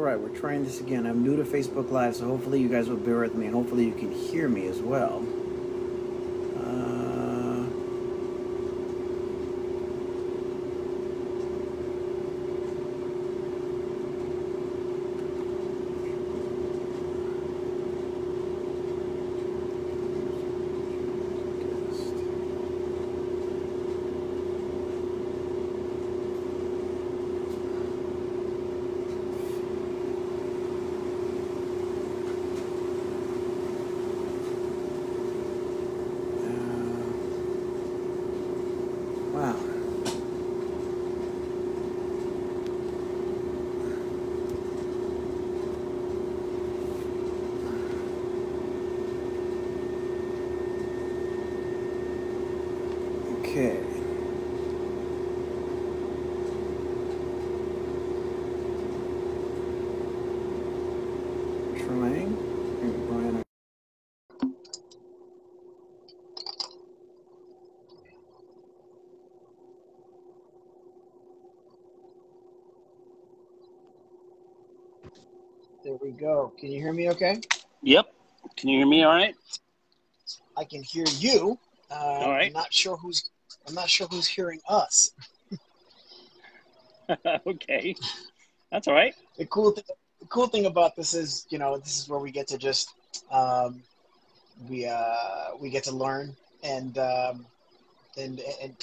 All right, we're trying this again. I'm new to Facebook Live, so hopefully you guys will bear with me, and hopefully you can hear me as well. Uh, uh, wow. Okay. Trying. Hey, Brian, There we go. Can you hear me okay? Yep. Can you hear me all right? I can hear you. Uh, All right. I'm not sure who's I'm not sure who's hearing us. okay. That's all right. The cool thing the cool thing about this is, you know, this is where we get to just um, we uh, we get to learn and um, and and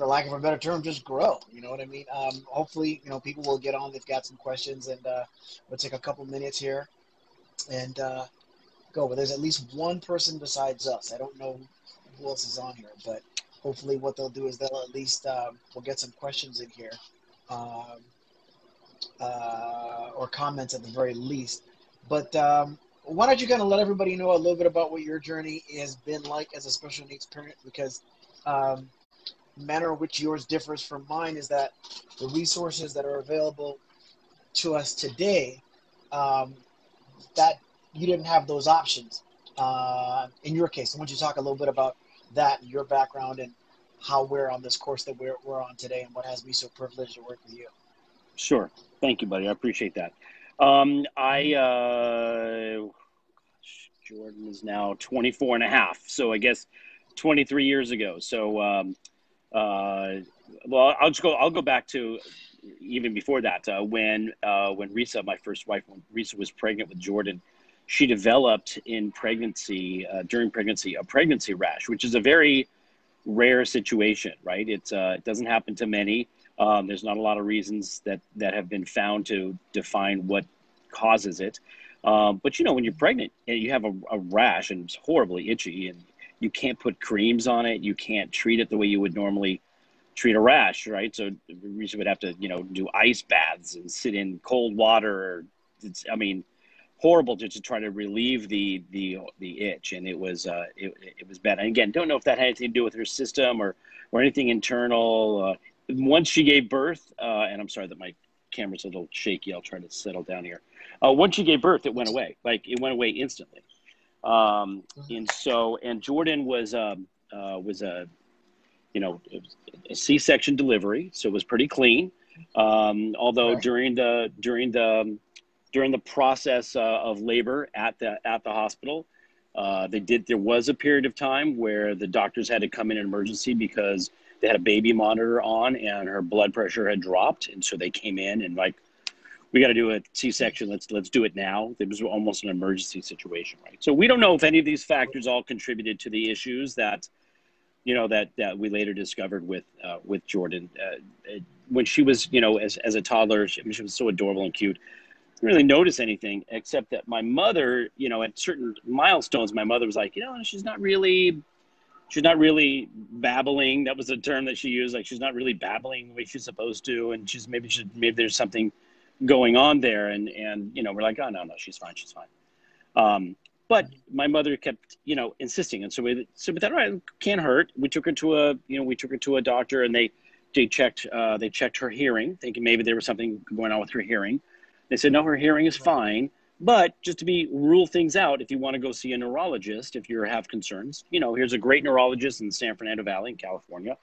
for lack of a better term, just grow. You know what I mean? Um, hopefully, you know, people will get on. They've got some questions, and uh, we'll take a couple minutes here and uh, go. But there's at least one person besides us. I don't know who else is on here, but hopefully, what they'll do is they'll at least um, we'll get some questions in here, um, uh, or comments at the very least. But um, why don't you kind of let everybody know a little bit about what your journey has been like as a special needs parent? Because um, manner in which yours differs from mine is that the resources that are available to us today, um, that you didn't have those options uh, in your case. I want you to talk a little bit about that, your background, and how we're on this course that we're, we're on today, and what has me so privileged to work with you. Sure. Thank you, buddy. I appreciate that. Um, I, uh, Jordan is now 24 and a half. So I guess 23 years ago. So, um, uh, well, I'll just go, I'll go back to even before that, uh, when, uh, when Risa, my first wife, when Risa was pregnant with Jordan, she developed in pregnancy, uh, during pregnancy, a pregnancy rash, which is a very rare situation, right? It's, uh, it doesn't happen to many. Um, there's not a lot of reasons that, that have been found to define what causes it. Um, but you know, when you're pregnant and you have a, a rash and it's horribly itchy and you can't put creams on it, you can't treat it the way you would normally treat a rash, right? So Risa would have to, you know, do ice baths and sit in cold water. It's, I mean, horrible to, to try to relieve the the the itch, and it was uh, it, it was bad. And again, don't know if that had anything to do with her system or or anything internal. Uh, once she gave birth, uh, and I'm sorry that my camera's a little shaky. I'll try to settle down here. Uh, once she gave birth, it went away. Like it went away instantly. Um, and so, and Jordan was um, uh, was a you know a C-section delivery, so it was pretty clean. Um, although Right. during the during the during the process uh, of labor at the at the hospital, uh, they did. There was a period of time where the doctors had to come in an emergency because they had a baby monitor on and her blood pressure had dropped, and so they came in and like, we got to do a C-section. Let's let's do it now. It was almost an emergency situation, right? So we don't know if any of these factors all contributed to the issues that, you know, that that we later discovered with uh, with Jordan uh, uh, when she was, you know, as as a toddler. She, I mean, she was so adorable and cute. Didn't really notice anything except that my mother, you know, at certain milestones, my mother was like, you know, she's not really she's not really babbling. That was the term that she used. Like she's not really babbling the way she's supposed to, and she's maybe she, maybe there's something going on there. And and you know we're like, oh no no she's fine she's fine. Um, but my mother kept you know insisting, and so we so thought, all right, can't hurt. We took her to a you know we took her to a doctor, and they they checked uh, they checked her hearing, thinking maybe there was something going on with her hearing. They said no, her hearing is fine. But just to be rule things out, if you want to go see a neurologist, if you have concerns, you know, here's a great neurologist in San Fernando Valley in California.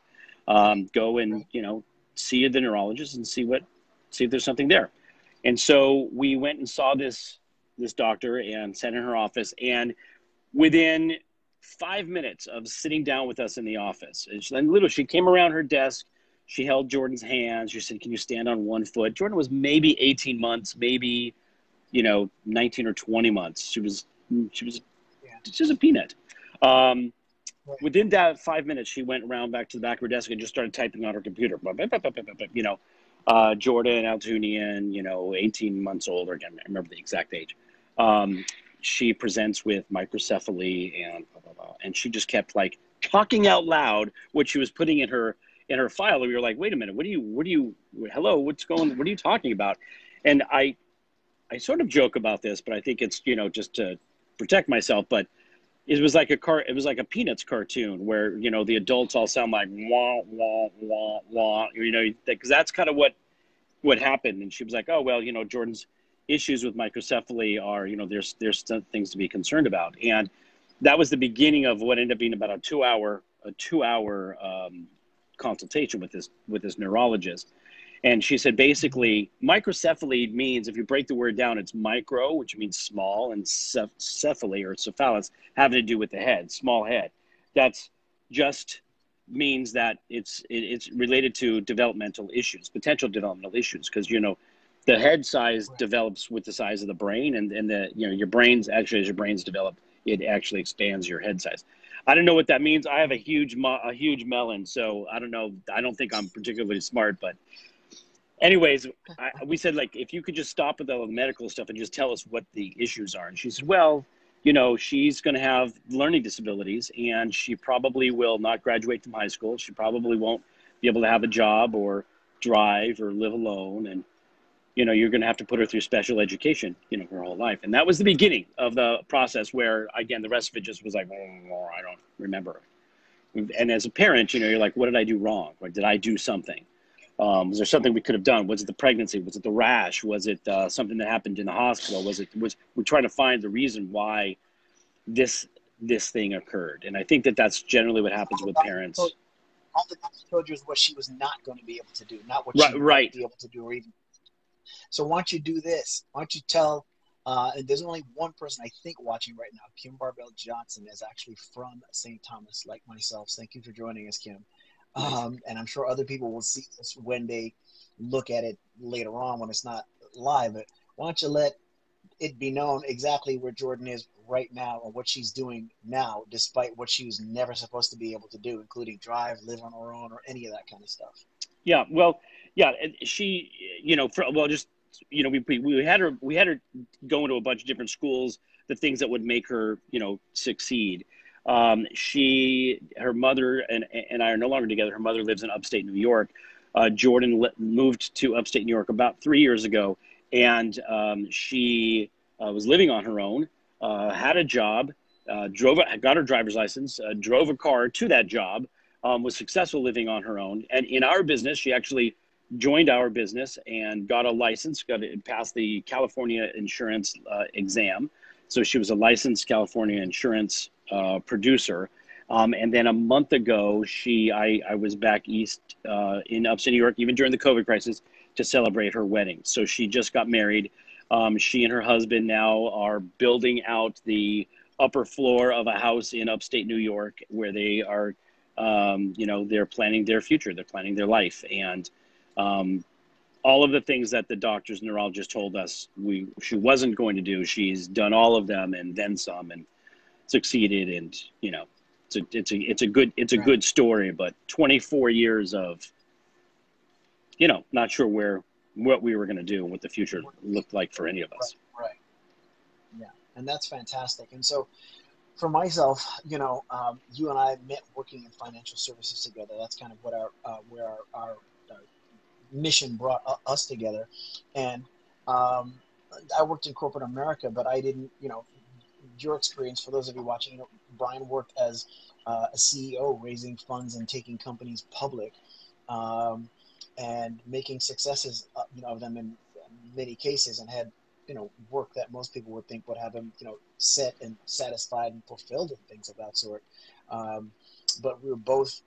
Um, go and you know see the neurologist and see what see if there's something there. And so we went and saw this this doctor and sat in her office. And within five minutes of sitting down with us in the office, and she, and literally she came around her desk. She held Jordan's hands. She said, "Can you stand on one foot?" Jordan was maybe 18 months, maybe you know 19 or 20 months. She was she was yeah. she was a peanut. Um, right. Within that five minutes, she went around back to the back of her desk and just started typing on her computer. You know, uh, Jordan Altounian, you know, 18 months old, or again, I remember the exact age. Um, she presents with microcephaly and blah, blah, blah. and she just kept like talking out loud what she was putting in her in her file. And we were like, wait a minute, what do you, what do you, hello, what's going, what are you talking about? And I, I sort of joke about this, but I think it's, you know, just to protect myself, but it was like a car, it was like a Peanuts cartoon where, you know, the adults all sound like wah, wah, wah, wah, you know, because that's kind of what, what happened. And she was like, oh, well, you know, Jordan's, issues with microcephaly are, you know, there's there's things to be concerned about, and that was the beginning of what ended up being about a two hour a two hour um, consultation with this with this neurologist. And she said basically, microcephaly means if you break the word down, it's micro, which means small, and cephaly or cephalus having to do with the head, small head. That's just means that it's it, it's related to developmental issues, potential developmental issues, because you know the head size right. develops with the size of the brain and, and the you know your brains actually as your brains develop it actually expands your head size i don't know what that means i have a huge a huge melon so i don't know i don't think i'm particularly smart but anyways I, we said like if you could just stop with all the medical stuff and just tell us what the issues are. And she said well you know she's going to have learning disabilities and she probably will not graduate from high school. She probably won't be able to have a job or drive or live alone. And you know you're going to have to put her through special education you know her whole life. And that was the beginning of the process where again the rest of it just was like oh, i don't remember. And as a parent you know you're like what did i do wrong? Or did i do something um, was there something we could have done was it the pregnancy was it the rash was it uh, something that happened in the hospital was it was we're trying to find the reason why this this thing occurred and i think that that's generally what happens with parents all the doctor told you is what she was not going to be able to do not what right, she right. be able to do or even so why don't you do this? Why don't you tell? Uh, and there's only one person I think watching right now. Kim Barbell Johnson is actually from St. Thomas, like myself. Thank you for joining us, Kim. Um, and I'm sure other people will see this when they look at it later on when it's not live. But why don't you let it be known exactly where Jordan is right now and what she's doing now, despite what she was never supposed to be able to do, including drive, live on her own, or any of that kind of stuff. Yeah, well, yeah, she, you know, for, well, just you know, we, we had her we had her going to a bunch of different schools, the things that would make her, you know, succeed. Um, she, her mother, and and I are no longer together. Her mother lives in upstate New York. Uh, Jordan moved to upstate New York about three years ago, and um, she uh, was living on her own, uh, had a job, uh, drove, got her driver's license, uh, drove a car to that job, um, was successful living on her own. And in our business, she actually joined our business and got a license, got it, passed the California insurance uh, exam. So she was a licensed California insurance uh, producer. Um, and then a month ago, she I, I was back east uh, in upstate New York, even during the COVID crisis, to celebrate her wedding. So she just got married. Um, she and her husband now are building out the upper floor of a house in upstate New York, where they are, um, you know, they're planning their future, they're planning their life, and um, all of the things that the doctors neurologist told us we she wasn't going to do she's done all of them and then some and succeeded and you know it's a it's a it's a good it's a good story but 24 years of you know not sure where what we were going to do and what the future looked like for any of us right, right. yeah and that's fantastic and so for myself, you know, um, you and I met working in financial services together. That's kind of what our uh, where our, our mission brought us together. And um, I worked in corporate America, but I didn't, you know, your experience, for those of you watching, you know, Brian worked as uh, a CEO, raising funds and taking companies public, um, and making successes, uh, you know, of them in many cases, and had, you know, work that most people would think would have him, you know, set and satisfied and fulfilled and things of that sort. Um, but we were both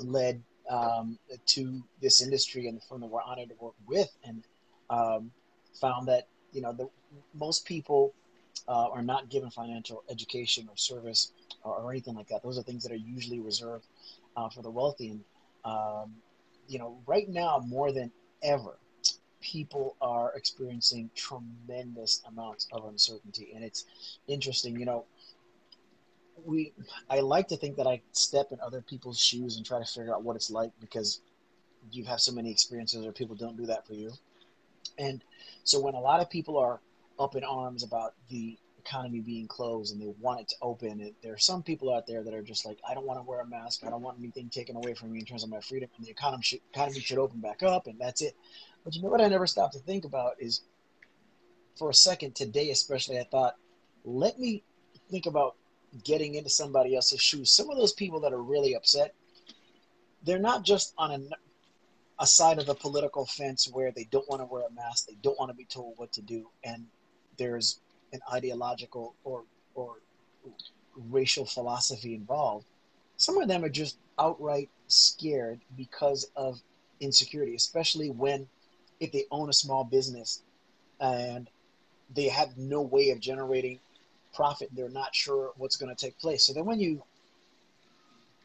led um, to this industry and the firm that we're honored to work with. And um, found that you know the most people uh, are not given financial education or service or, or, anything like that. Those are things that are usually reserved uh, for the wealthy. And um, you know, right now more than ever, people are experiencing tremendous amounts of uncertainty, and it's interesting. You know, we I like to think that I step in other people's shoes and try to figure out what it's like because you have so many experiences or people don't do that for you. And so when a lot of people are up in arms about the economy being closed and they want it to open, there are some people out there that are just like, I don't want to wear a mask. I don't want anything taken away from me in terms of my freedom. And the economy should, economy should open back up, and that's it. But you know what I never stopped to think about is for a second today, especially, I thought, let me think about getting into somebody else's shoes. Some of those people that are really upset, they're not just on a, a side of the political fence where they don't want to wear a mask, they don't want to be told what to do, and there's an ideological or or racial philosophy involved. Some of them are just outright scared because of insecurity, especially when if they own a small business and they have no way of generating profit, they're not sure what's going to take place. So then when you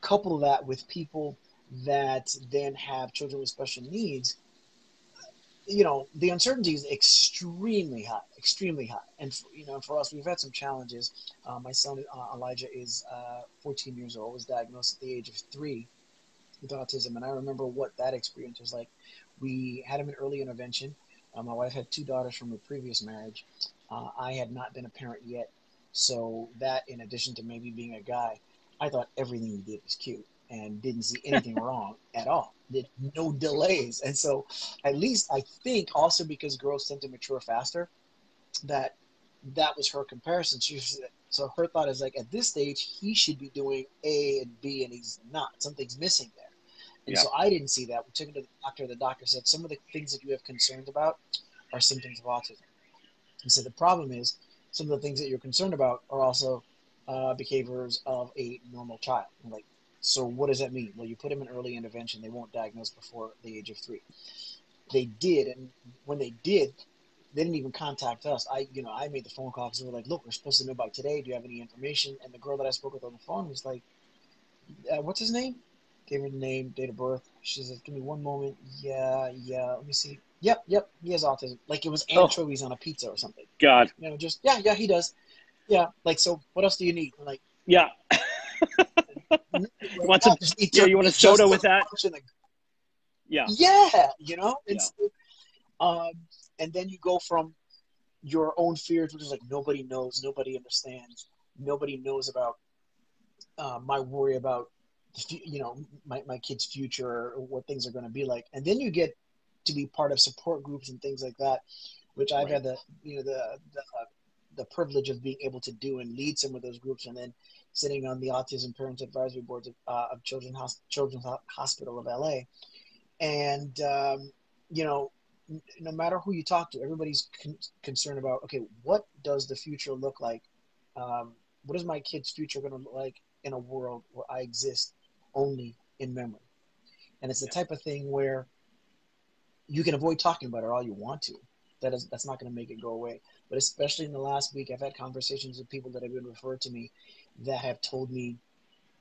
couple that with people that then have children with special needs, you know, the uncertainty is extremely high, extremely high. And, for, you know, for us, we've had some challenges. Uh, my son, uh, Elijah, is uh, 14 years old, was diagnosed at the age of three with autism. And I remember what that experience was like. We had him in early intervention. Uh, my wife had two daughters from a previous marriage. Uh, I had not been a parent yet. So that, in addition to maybe being a guy, I thought everything he did was cute and didn't see anything wrong at all. Did no delays, and so at least I think also because girls tend to mature faster, that that was her comparison. She was, so her thought is like at this stage he should be doing A and B and he's not. Something's missing there. And yeah. so I didn't see that. We took him to the doctor. The doctor said some of the things that you have concerns about are symptoms of autism. He said the problem is some of the things that you're concerned about are also uh, behaviors of a normal child. I'm like, so what does that mean? Well, you put them in early intervention, they won't diagnose before the age of three. They did, and when they did, they didn't even contact us. I, you know, I made the phone call because they were like, "Look, we're supposed to know by today. Do you have any information?" And the girl that I spoke with on the phone was like, uh, "What's his name?" Gave her the name, date of birth. She said, "Give me one moment. Yeah, yeah. Let me see. Yep, yep. He has autism. Like it was oh. anchovies oh. on a pizza or something. God. You know, just yeah, yeah. He does. Yeah. Like so. What else do you need? like yeah. you want some? Yeah, you want a soda with that? Yeah. Yeah. You know. And, yeah. Um, and then you go from your own fears, which is like nobody knows, nobody understands, nobody knows about uh, my worry about you know my, my kid's future or what things are going to be like and then you get to be part of support groups and things like that, which I've right. had the you know the the, uh, the privilege of being able to do and lead some of those groups, and then sitting on the Autism Parents Advisory Board of, uh, of Children's Children's Hospital of LA, and um, you know, n- no matter who you talk to, everybody's con- concerned about okay, what does the future look like? Um, what is my kid's future going to look like in a world where I exist only in memory? And it's the type of thing where you can avoid talking about it all you want to. That is that's not going to make it go away. But especially in the last week, I've had conversations with people that have been referred to me that have told me.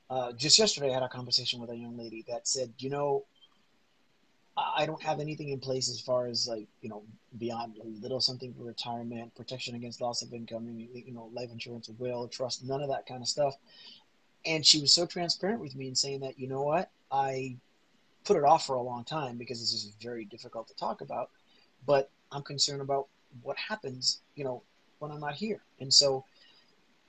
Uh, just yesterday, I had a conversation with a young lady that said, you know, I don't have anything in place as far as like you know beyond a little something for retirement, protection against loss of income, you know, life insurance, will, trust, none of that kind of stuff. And she was so transparent with me in saying that you know what I put it off for a long time because this is very difficult to talk about. But I'm concerned about what happens, you know, when I'm not here. And so,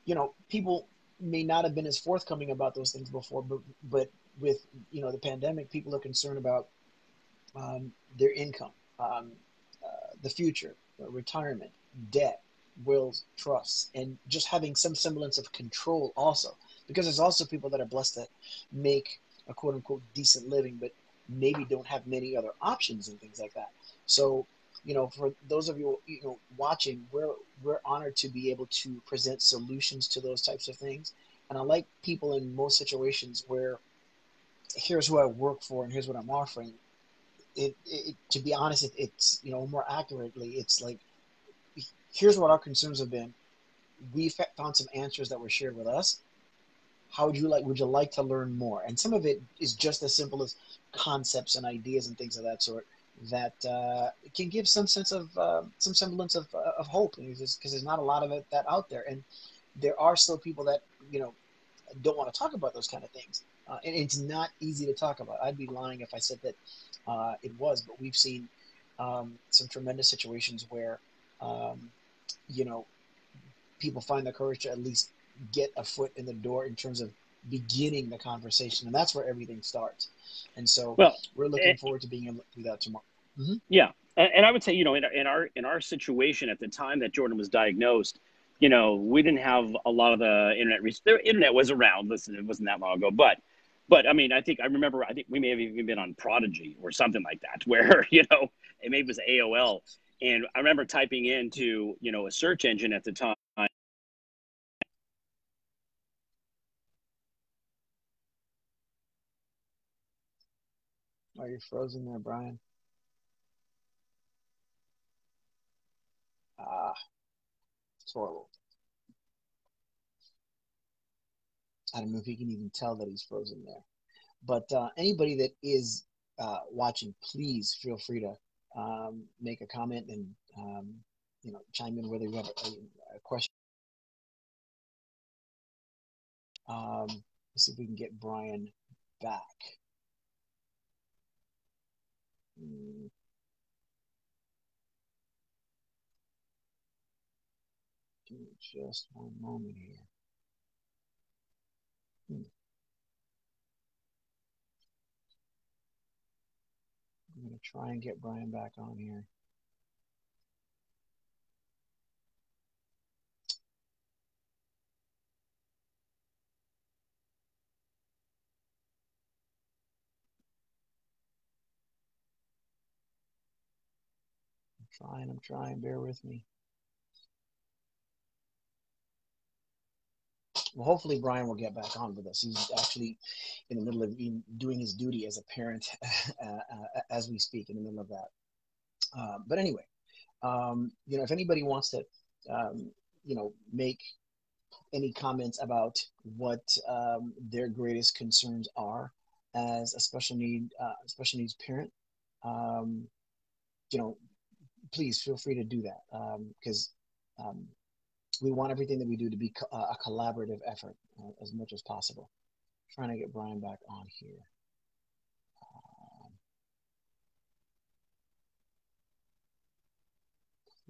you know, people may not have been as forthcoming about those things before, but but with you know the pandemic, people are concerned about um, their income, um, uh, the future, uh, retirement, debt, wills, trusts, and just having some semblance of control also. Because there's also people that are blessed to make a quote unquote decent living, but maybe don't have many other options and things like that. So, you know, for those of you you know watching, we're we're honored to be able to present solutions to those types of things. And I like people in most situations where here's who I work for and here's what I'm offering. it, it to be honest, it, it's you know more accurately, it's like here's what our concerns have been. We found some answers that were shared with us. How would you like? Would you like to learn more? And some of it is just as simple as concepts and ideas and things of that sort that uh, can give some sense of uh, some semblance of, uh, of hope because there's not a lot of it that out there. And there are still people that you know don't want to talk about those kind of things. Uh, and it's not easy to talk about. I'd be lying if i said that uh, it was but we've seen um, some tremendous situations where um, you know people find the courage to at least get a foot in the door in terms of beginning the conversation and that's where everything starts and so well, we're looking it, forward to being able to do that tomorrow Mm-hmm. Yeah, and I would say, you know, in, in our in our situation at the time that Jordan was diagnosed, you know, we didn't have a lot of the internet. The internet was around. Listen, it wasn't that long ago, but but I mean, I think I remember. I think we may have even been on Prodigy or something like that, where you know, it maybe was AOL, and I remember typing into you know a search engine at the time. Are you frozen there, Brian? Ah, it's horrible. I don't know if you can even tell that he's frozen there. But uh, anybody that is uh, watching, please feel free to um, make a comment and um, you know chime in whether you have a, a question. Um, let's see if we can get Brian back. Give me just one moment here. Hmm. I'm going to try and get Brian back on here. Trying, I'm trying, bear with me. well, hopefully Brian will get back on with us. He's actually in the middle of doing his duty as a parent uh, as we speak in the middle of that. Uh, but anyway, um, you know, if anybody wants to, um, you know, make any comments about what um, their greatest concerns are as a special need uh, special needs parent, um, you know, please feel free to do that because um, we want everything that we do to be a collaborative effort uh, as much as possible. I'm trying to get Brian back on here. Um,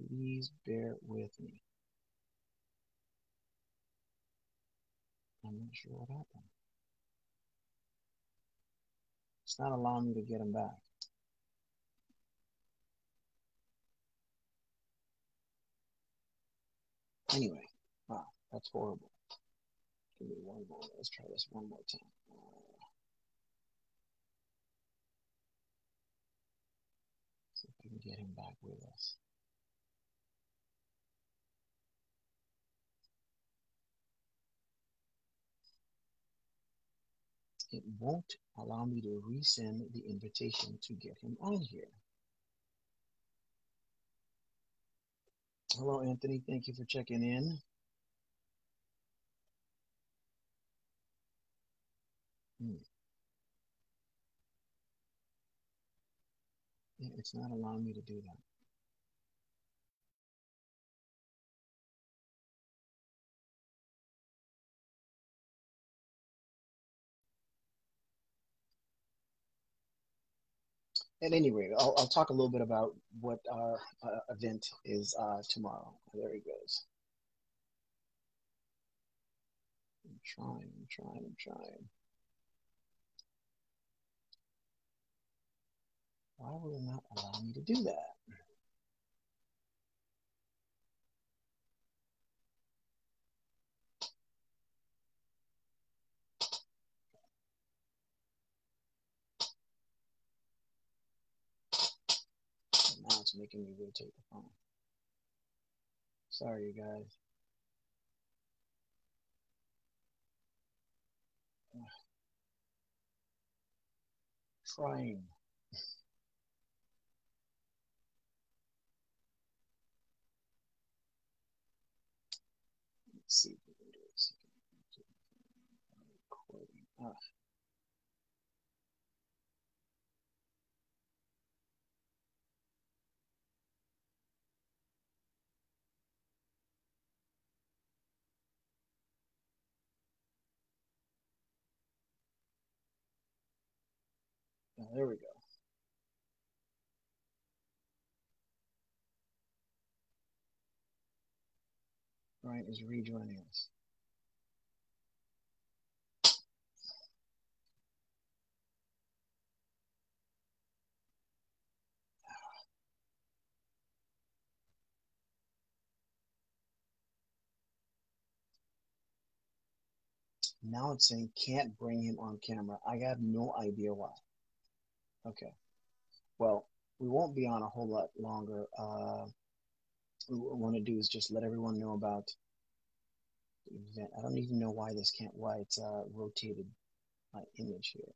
please bear with me. I'm not sure what happened. It's not allowing me to get him back. Anyway, wow, that's horrible. Give me one more. Let's try this one more time. See if we can get him back with us. It won't allow me to resend the invitation to get him on here. Hello, Anthony. Thank you for checking in. Hmm. It's not allowing me to do that. At any rate, I'll, I'll talk a little bit about what our uh, event is uh, tomorrow. There he goes. I'm trying, I'm trying, I'm trying. Why will it not allow me to do that? making me rotate the phone. Sorry, you guys. Trying. Let's see if we can do this. Recording. Ah. There we go. Ryan is rejoining us. Now it's saying can't bring him on camera. I have no idea why. Okay. Well, we won't be on a whole lot longer. Uh, what we want to do is just let everyone know about the event. I don't even know why this can't, why it's uh, rotated my image here.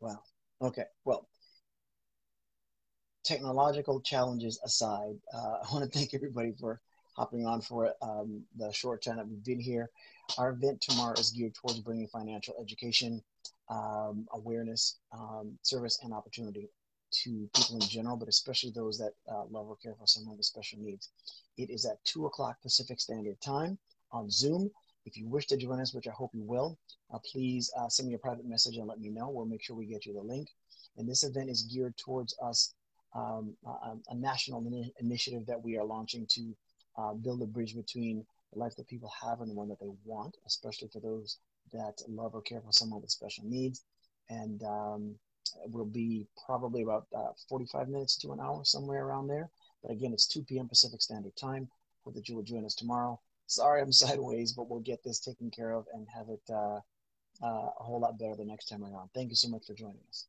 Wow. Okay. Well, technological challenges aside, uh, I want to thank everybody for hopping on for um, the short time that we've been here. Our event tomorrow is geared towards bringing financial education, um, awareness, um, service, and opportunity to people in general, but especially those that uh, love or care for someone with special needs. It is at 2 o'clock Pacific Standard Time on Zoom. If you wish to join us, which I hope you will, uh, please uh, send me a private message and let me know. We'll make sure we get you the link. And this event is geared towards us, um, a, a, national initiative that we are launching to uh, build a bridge between the life that people have and the one that they want, especially for those that love or care for someone with special needs. And um, will be probably about uh, 45 minutes to an hour, somewhere around there. But again, it's 2 p.m. Pacific Standard Time. Hope that you will join us tomorrow. Sorry I'm sideways, but we'll get this taken care of and have it uh, uh, a whole lot better the next time around. Thank you so much for joining us.